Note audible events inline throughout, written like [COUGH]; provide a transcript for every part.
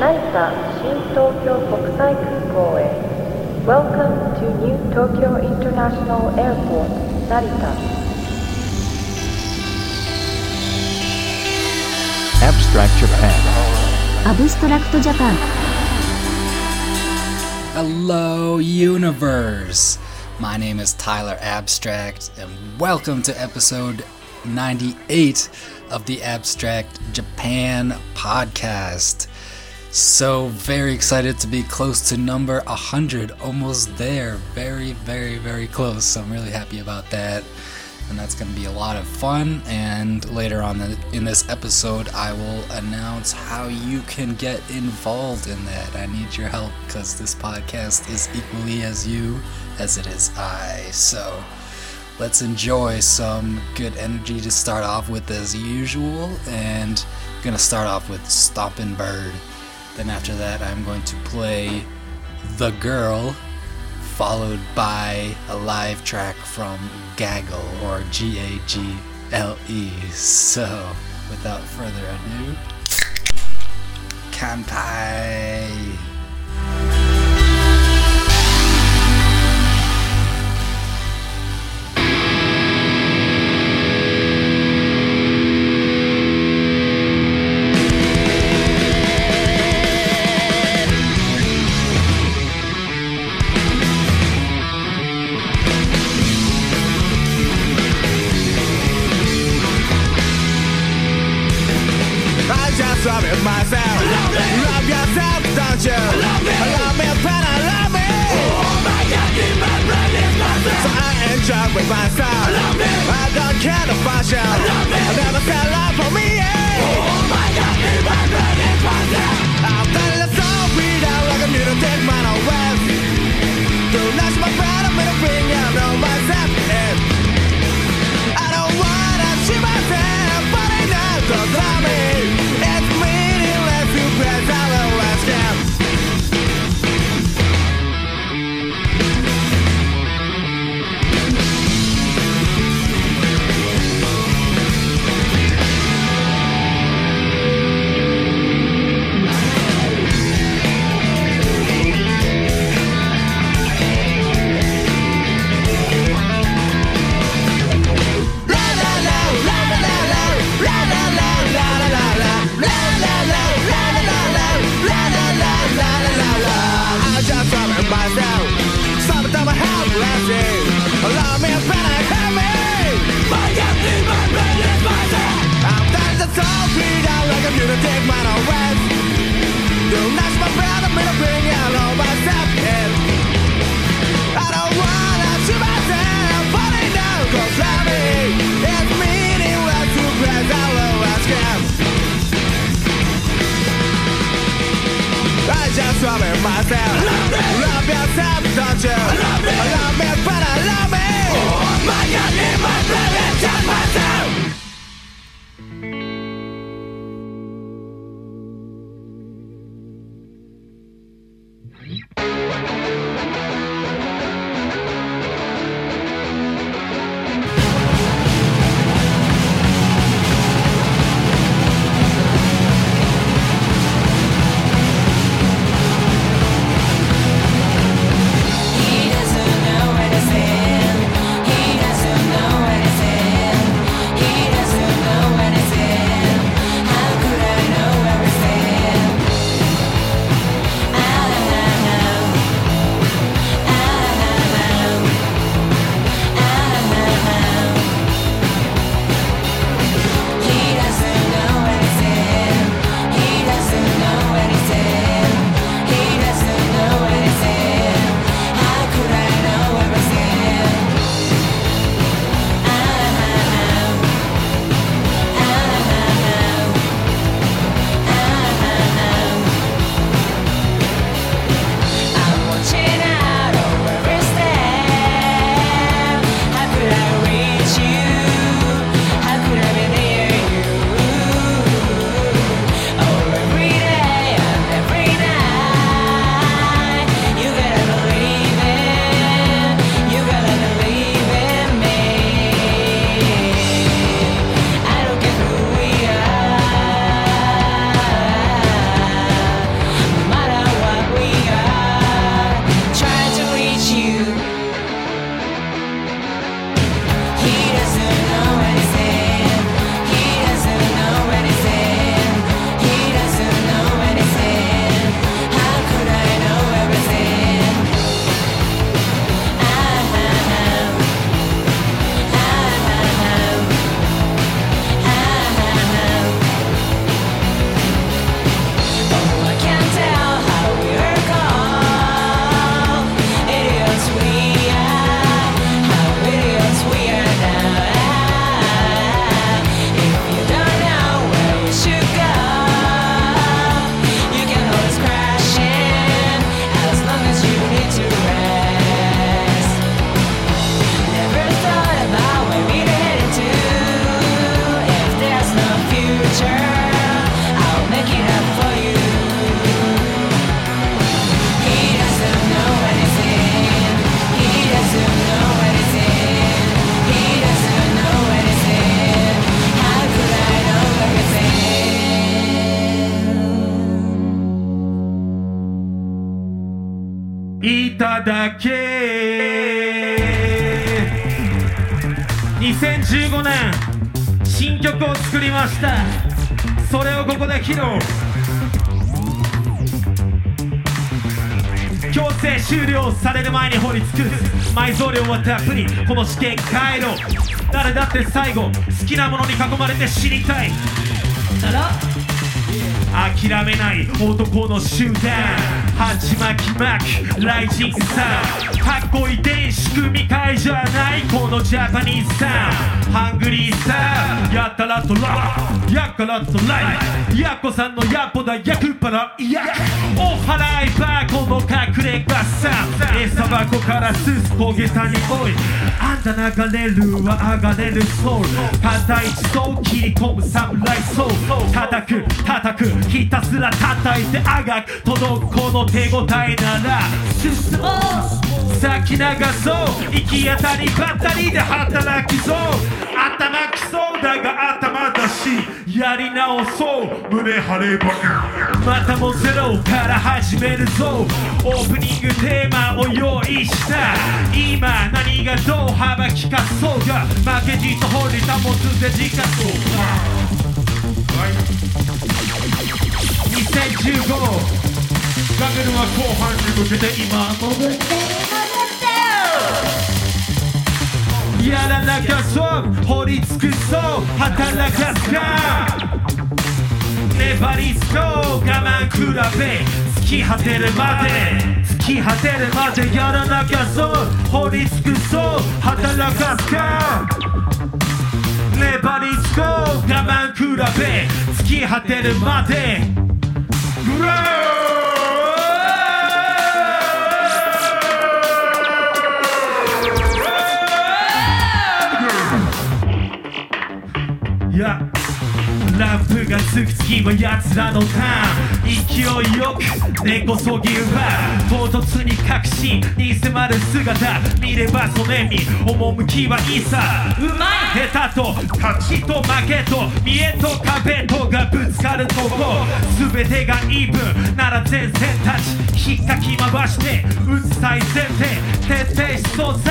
成田新東京国際空港へ Welcome to New Tokyo International Airport 成田 Abstract Japan. アブストラクトジャパン Hello, universe! My name is Tyler Abstract, and welcome to episode 98 of the Abstract Japan podcast. So, very excited to be close to number 100, almost there. Very, very, very close. So, I'm really happy about that. And that's going to be a lot of fun. And later on in this episode, I will announce how you can get involved in that. I need your help because this podcast is equally as you as it is I. So, let's enjoy some good energy to start off with as usual. And I'm going to start off with Stompin' Bird. Then after that, I'm going to play The Girl, followed by a live track from Gaggle or G A G L E. So, without further ado, Kanpai! With myself. Love. I don't care fashion. Love me. I never said love for me. Yeah. Oh my God, brain is myself. It myself. Love, yourself, don't you? Love me, love me, but I love me. Oh my God, in my blood, it's myself. この試験回路誰だって最後好きなものに囲まれて死にたい。なら諦めない。男の集団。鉢巻き巻きライジングさかっこいい電子組み換えじゃない。このジャパニーズさハングリーさやったらとラやっからとライやっこさんのやっぽだ。やくっぱら。いやお払い箱の隠れ家さ。餌箱からすす焦げたにおい。あんた流れるは上がれるソウル。片一層切り込む侍ソウル。叩く叩く。ひたすら叩いてあがく。届くこの手応えなら。進もう先流そう。行き当たりばったりで働きそう頭きそうだが頭だしやり直そう胸張ればまたもゼロから始めるぞ。オープニングテーマを用意した。今何がどう幅利かそうが負けじと掘り保つぜ自家そう2015ガメルは後半に向けて今潜ってやらなきゃそう掘り尽くそう。働かすか粘りつこう我慢比べ突き果てるまで突き果てるまで。やらなきゃそう掘り尽くそう。働かすか粘りつこう。我慢比べ突き果てるまで。グローがつく次は奴らのターン。勢いよく根こそぎ奪う唐突に確信に迫る姿見ればそれに趣はいさうまい下手と勝ちと負けと見栄と壁とがぶつかるとこ。全てがイーブンなら前線たち引っかき回して打つ最前提徹底しそう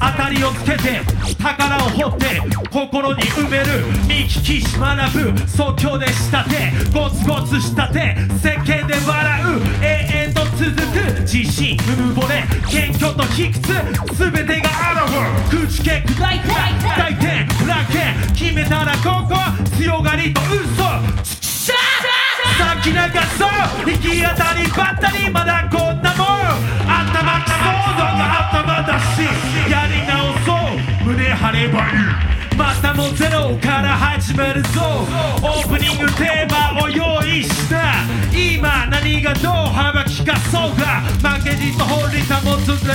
当たりをつけて宝を掘って心に埋める見聞きし学ぶ即興で仕立て。ゴツゴツしたて。世間で笑う。永遠と続く。自信うぬぼれ。謙虚と卑屈。全てがある口け砕いて。大転ラケ決めたらここ強がりと嘘。シャー先流そう。行き当たりばったりまだこんなもん。頭きそ。うだが頭だし。やり直そう。胸張ればいい。またもゼロから始めるぞ。オープニングテーマを用意した。今何がどう幅利かそうか。負けじと掘り保つぜ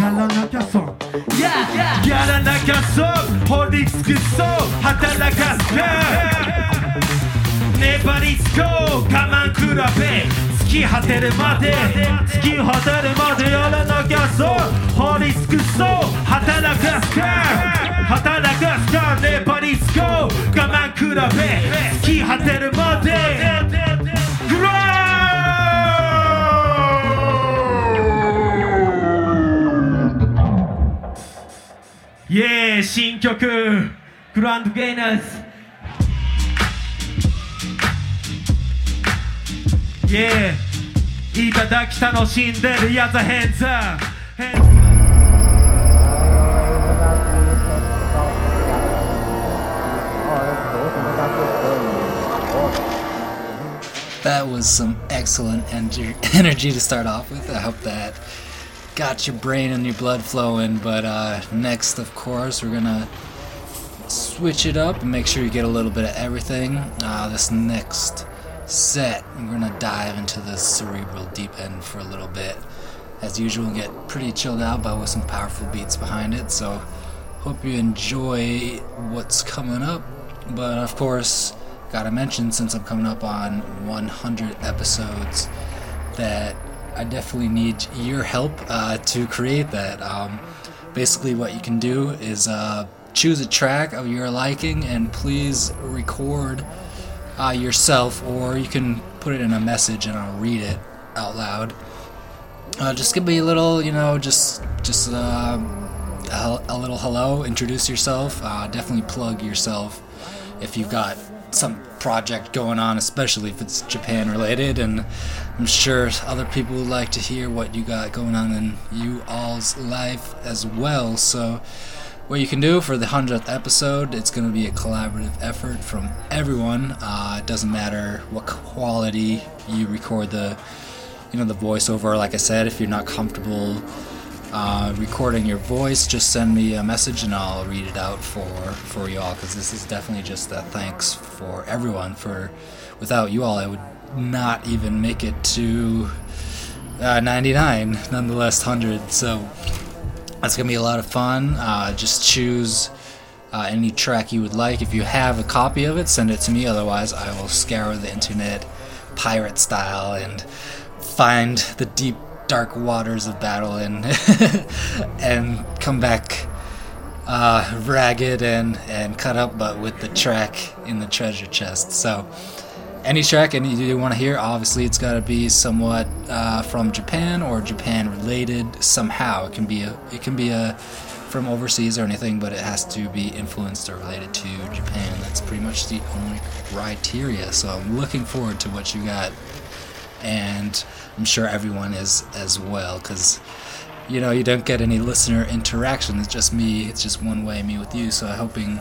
やらなきゃそう。やらなきゃそう。掘り尽くそう。働かすか粘りつこう我慢比べ突き果てるまで突き果てるまでやらなきゃそう掘り尽くそう働かすか働かすか粘りつこう我慢比べ突き果てるまでグローイエーイ新曲グランドゲイナーズ イエーいただき楽しんでるやつヘンザヘン That was some excellent ener- energy to start off with. I hope that got your brain and your blood flowing. But uh, next, of course, we're gonna switch it up and make sure you get a little bit of everything. Uh, this next set, we're gonna dive into the cerebral deep end for a little bit. As usual, get pretty chilled out, but with some powerful beats behind it. So, hope you enjoy what's coming up. But of course, gotta mention since I'm coming up on 100 episodes that I definitely need your help uh, to create that. Um, basically, what you can do is uh, choose a track of your liking and please record uh, yourself, or you can put it in a message and I'll read it out loud. Uh, just give me a little, you know, just just uh, a, a little hello, introduce yourself. Uh, definitely plug yourself if you've got some project going on, especially if it's Japan related. And I'm sure other people would like to hear what you got going on in you all's life as well. So, what you can do for the 100th episode, it's going to be a collaborative effort from everyone. Uh, it doesn't matter what quality you record the you know the voiceover like i said if you're not comfortable uh, recording your voice just send me a message and i'll read it out for for y'all because this is definitely just a thanks for everyone for without you all i would not even make it to uh, 99 nonetheless 100 so that's gonna be a lot of fun. Uh, just choose uh, any track you would like. If you have a copy of it send it to me. Otherwise i will scour the internet pirate style and find the deep dark waters of battle and [LAUGHS] and come back uh, ragged and and cut up, but with the track in the treasure chest. So any track any you want to hear, obviously it's got to be somewhat uh, from Japan or Japan related somehow. It can be a it can be a from overseas or anything, but it has to be influenced or related to Japan. That's pretty much the only criteria. So I'm looking forward to what you got and I'm sure everyone is as well because you know you don't get any listener interaction. It's just me. It's just one way, me with you. So I'm hoping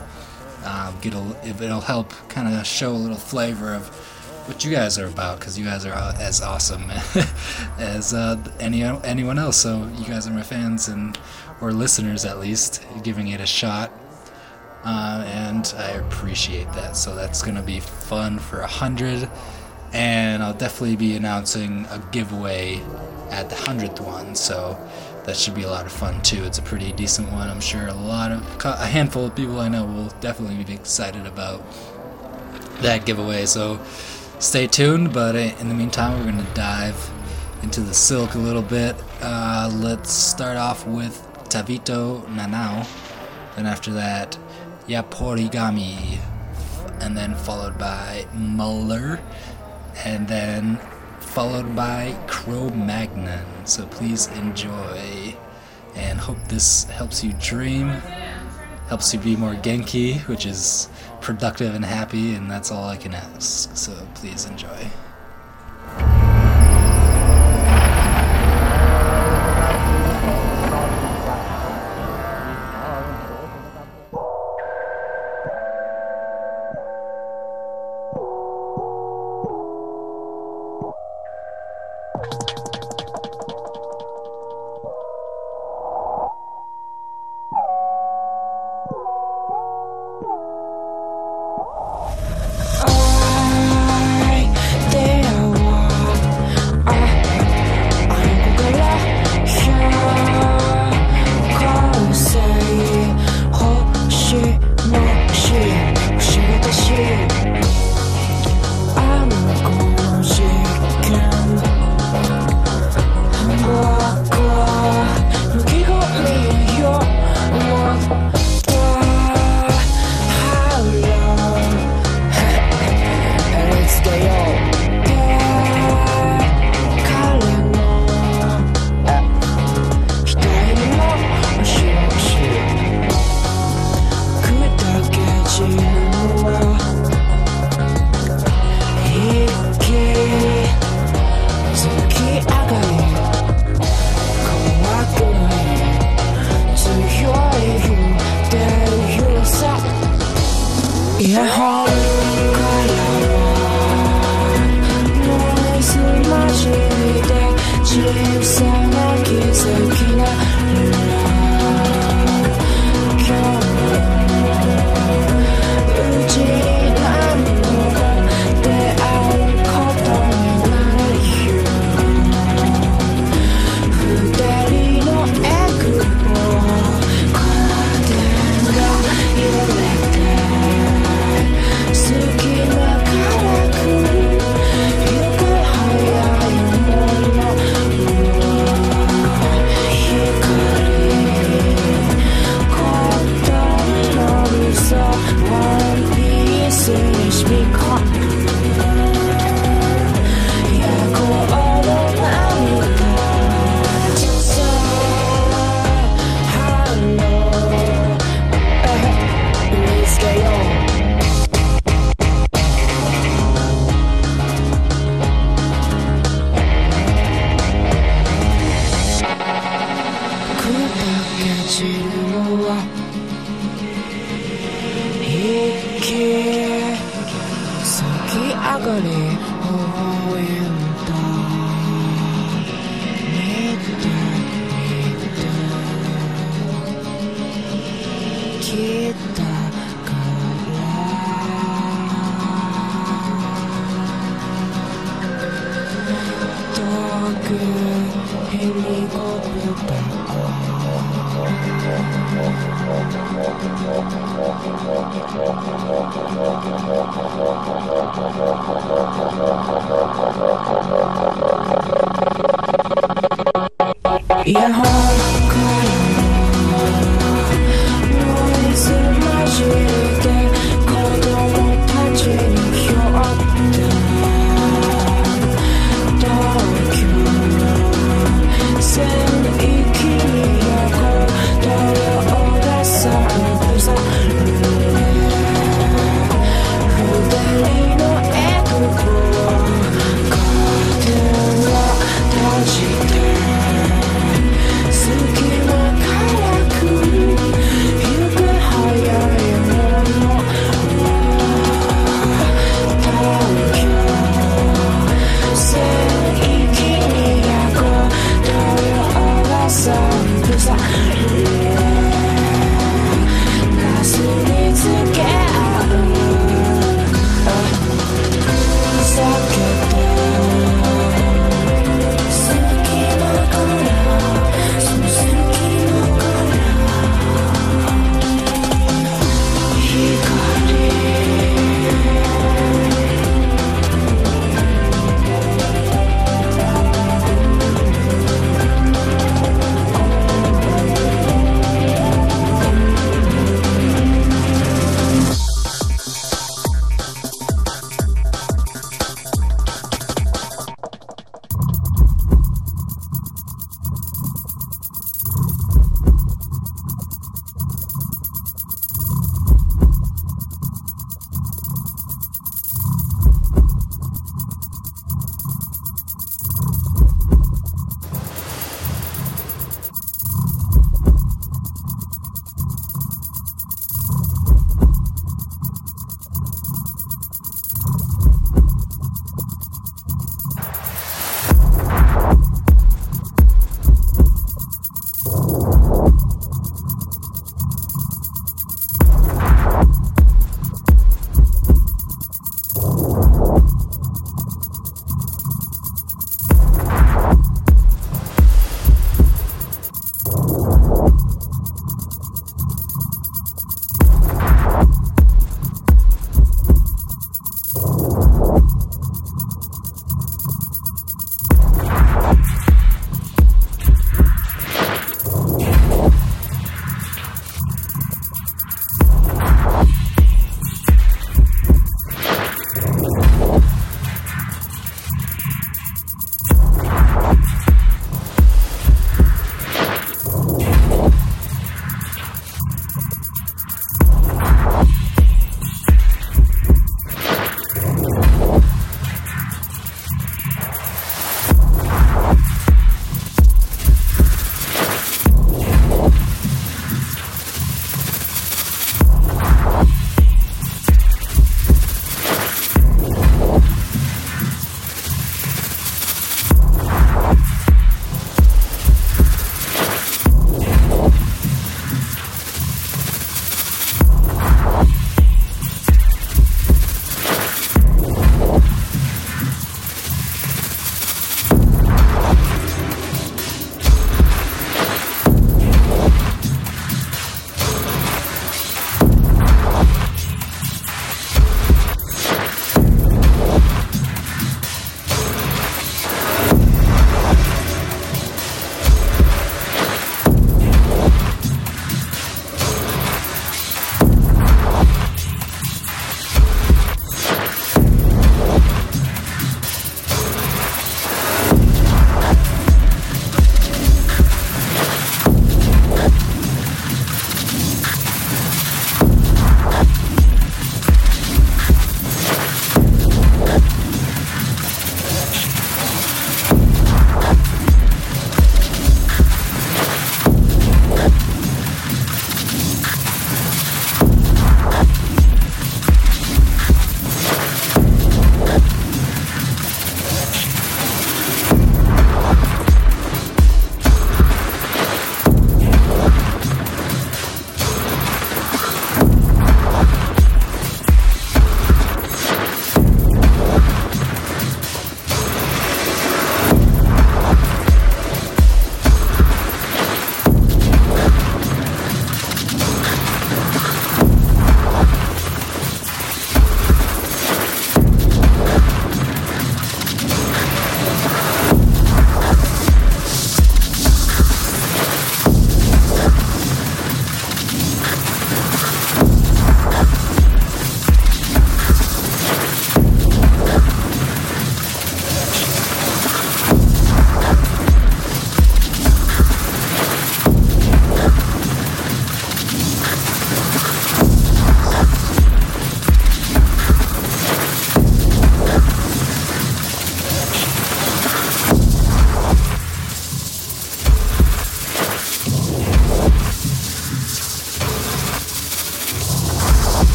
um, get a, it'll help kind of show a little flavor of what you guys are about because you guys are as awesome [LAUGHS] as uh, any anyone else. So you guys are my fans and or listeners at least, giving it a shot. Uh, and I appreciate that. So that's gonna be fun for a hundred and I'll definitely be announcing a giveaway at the hundredth one. So that should be a lot of fun too. It's a pretty decent one. I'm sure a lot of a handful of people I know will definitely be excited about that giveaway. So stay tuned. But in the meantime, we're gonna dive into the silk a little bit. Uh, let's start off with Tavito Nanao, Then after that, Yaporigami, and then followed by Muller and then followed by Cro Magnon. So please enjoy and hope this helps you dream, helps you be more Genki, which is productive and happy, and that's all I can ask. So please enjoy.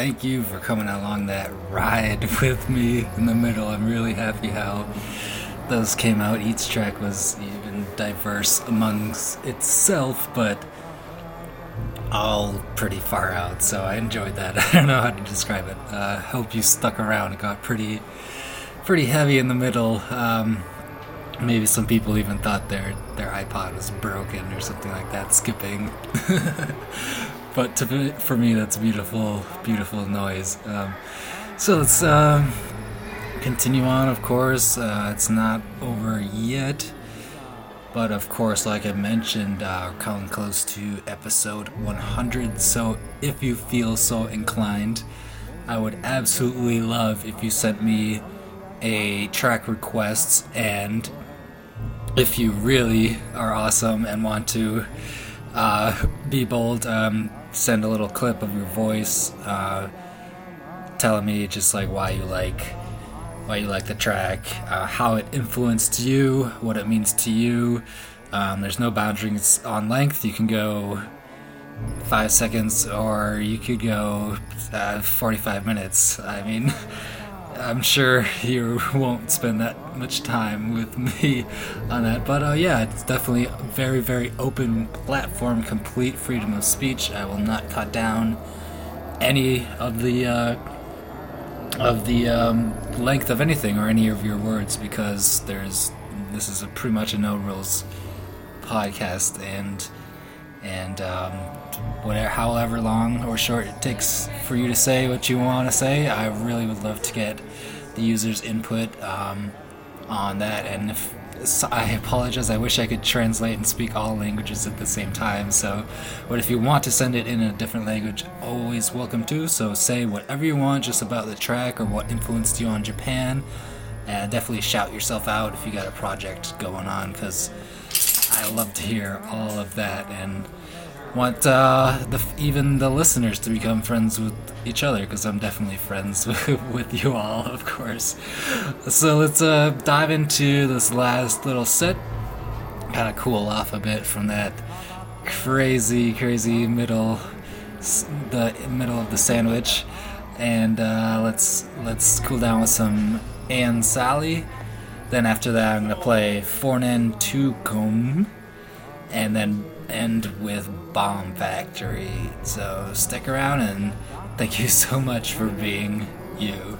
Thank you for coming along that ride [LAUGHS] with me in the middle. I'm really happy how those came out. Each track was even diverse amongst itself, but all pretty far out. So I enjoyed that. [LAUGHS] I don't know how to describe it. Uh, hope you stuck around. It got pretty, pretty heavy in the middle. Um, maybe some people even thought their their iPod was broken or something like that, skipping. [LAUGHS] but to, for me, that's beautiful, beautiful noise. Um, so let's um, continue on. Of course, uh, it's not over yet. But of course, like I mentioned, uh, coming close to episode 100. So if you feel so inclined, I would absolutely love if you sent me a track request and if you really are awesome and want to uh, be bold, um, send a little clip of your voice uh, telling me just like why you like why you like the track, uh, how it influenced you, what it means to you. Um, there's no boundaries on length. You can go five seconds or you could go uh, 45 minutes. I mean. [LAUGHS] I'm sure you [LAUGHS] won't spend that much time with [LAUGHS] me on that. But uh, yeah, it's definitely a very, very open platform, complete freedom of speech. I will not cut down any of the uh, of the um, length of anything or any of your words because there's this is pretty much a no rules podcast and and um, whatever, however long or short it takes for you to say what you want to say. I really would love to get the user's input um, on that. And if I apologize, I wish I could translate and speak all languages at the same time. So, but if you want to send it in a different language, always welcome to. So, say whatever you want just about the track or what influenced you on Japan. And definitely shout yourself out if you got a project going on because I love to hear all of that and want uh, the, even the listeners to become friends with each other because I'm definitely friends [LAUGHS] with, you all, of course. So let's uh, dive into this last little set. Kind of cool off a bit from that crazy, crazy middle, the middle of the sandwich, and uh, let's let's cool down with some Ann Sally. Then after that, I'm gonna play Fornen Tukum, and then end with Bomb Factory. So stick around and thank you so much for being you.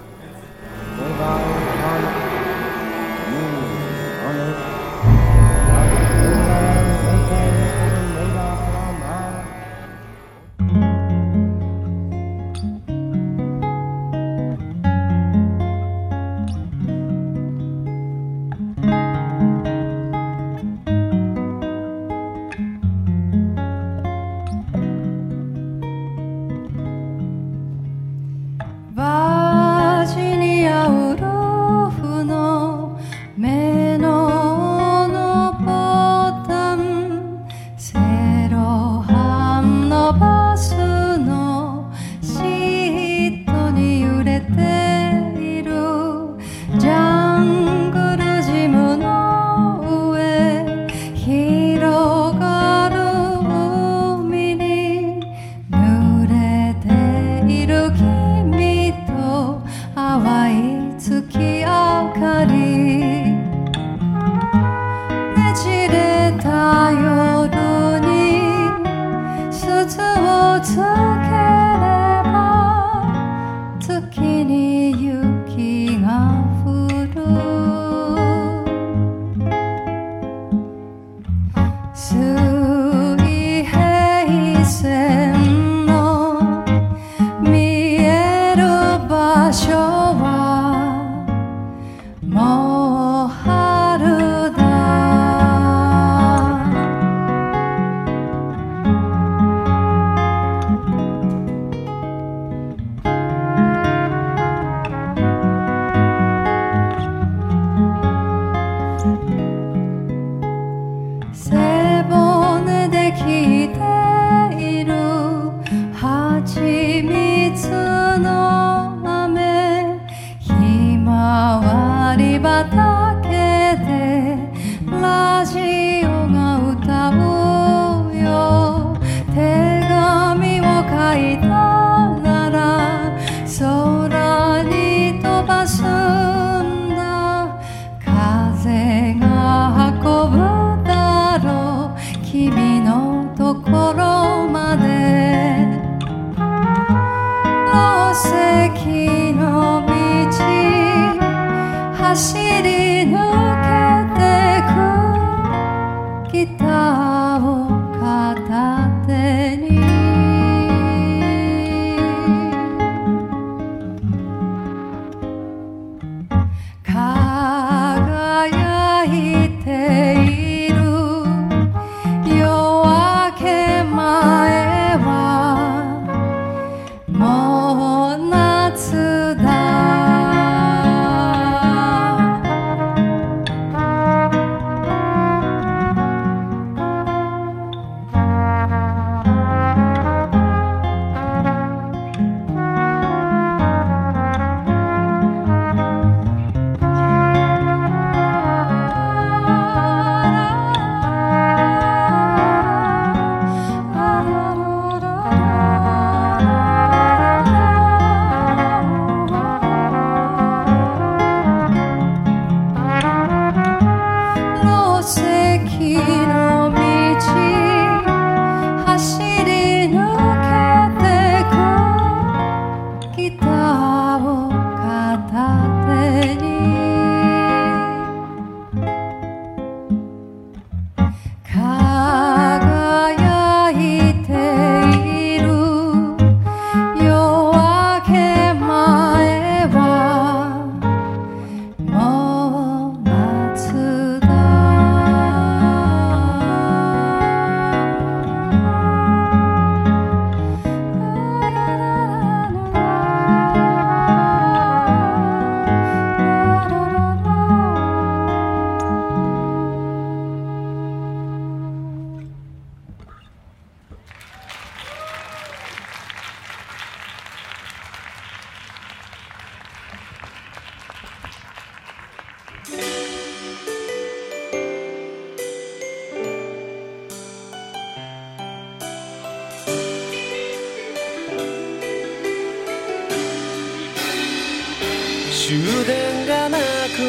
더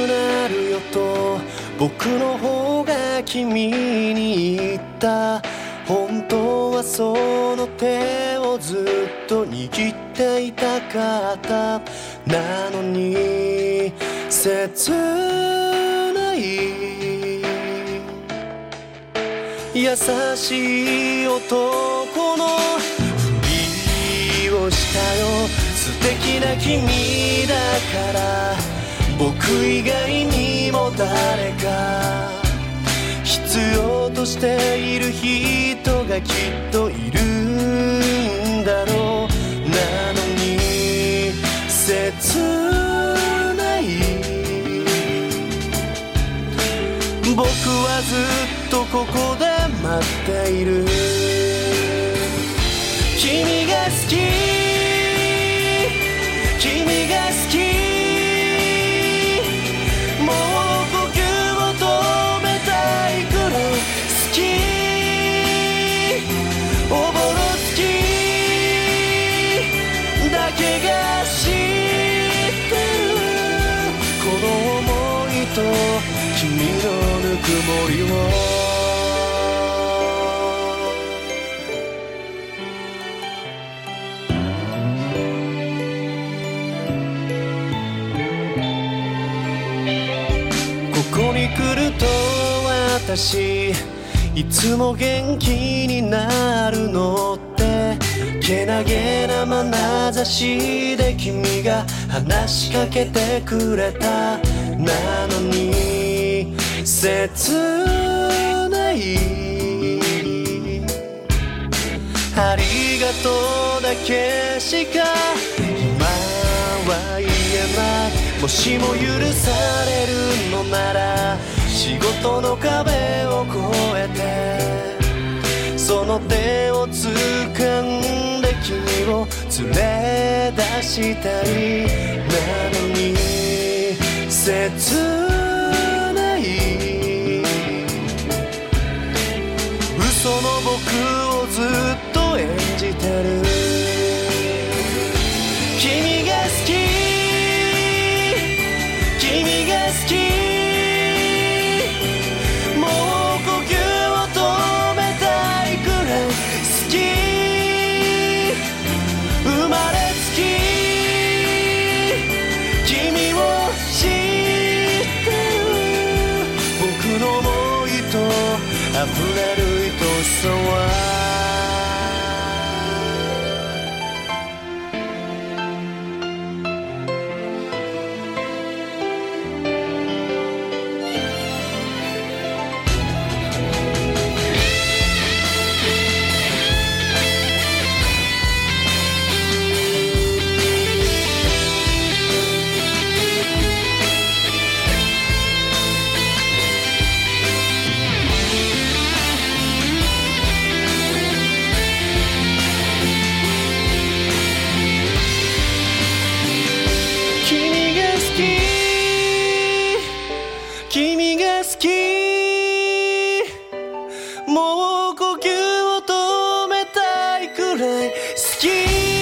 なるよと僕の方が君に言った。本当はその手をずっと握っていたかった。なのに切ない。優しい男のふりをしたよ。素敵な君だから。僕以外にも誰か。必要としている人がきっといるんだろう。なのに切ない。僕はずっとここで待っている。君が好き。君が好き。りをここに来ると私いつも元気になるのってけなげな眼差しで君が話しかけてくれた。なのに。切ないありがとうだけしか今は言えないもしも許されるのなら仕事の壁を越えてその手を掴んで君を連れ出したいなのに切ない僕をずっと演じてる skin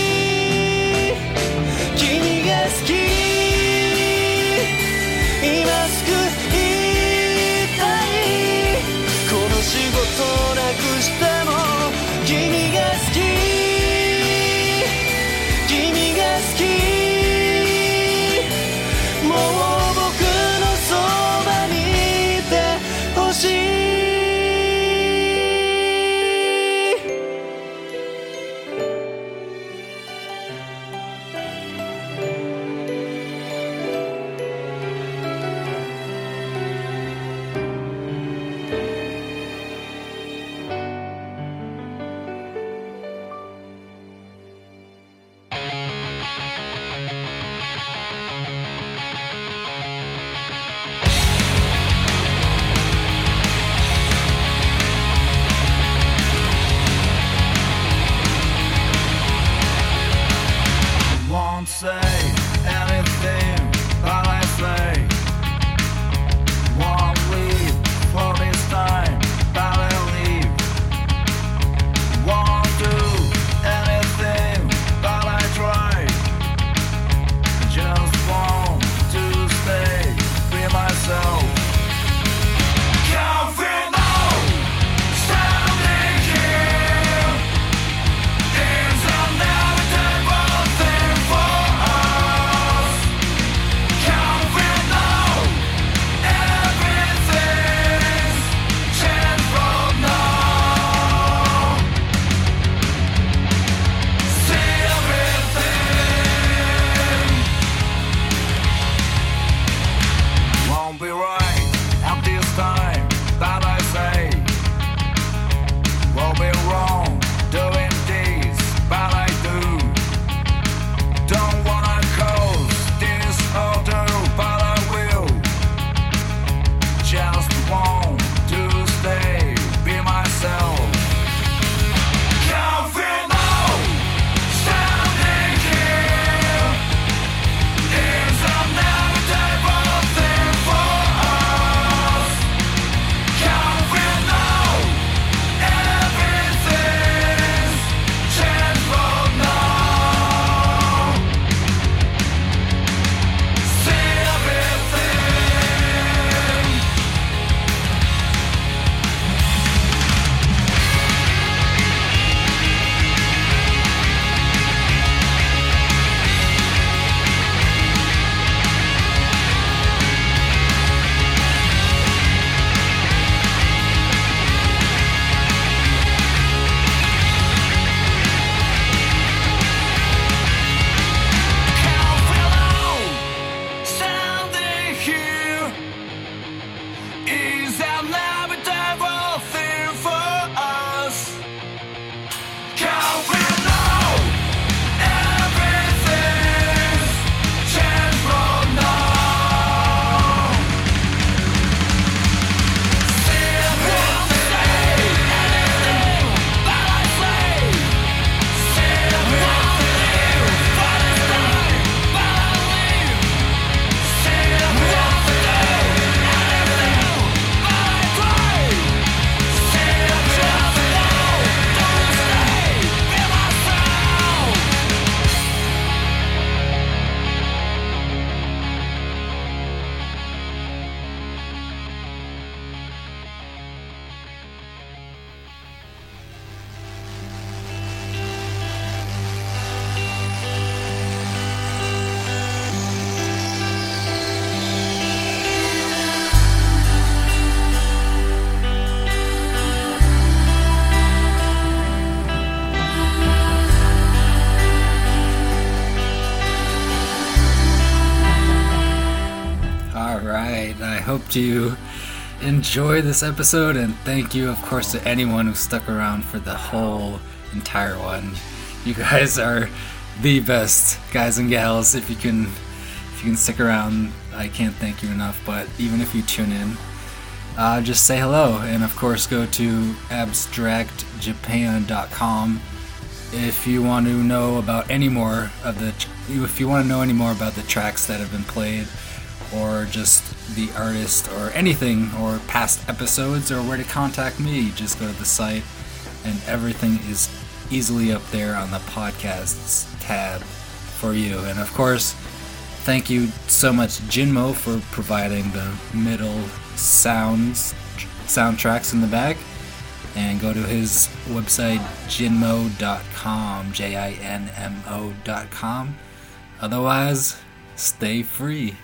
hope you enjoy this episode, and thank you, of course, to anyone who stuck around for the whole entire one. You guys are the best guys and gals. If you can, if you can stick around, I can't thank you enough. But even if you tune in, uh, just say hello, and of course, go to abstractjapan.com if you want to know about any more of the if you want to know any more about the tracks that have been played or just the artist or anything or past episodes or where to contact me just go to the site and everything is easily up there on the podcasts tab for you. And of course thank you so much jinmo for providing the middle sounds soundtracks in the back. And go to his website jinmo.com j-i-n-m-o.com otherwise stay free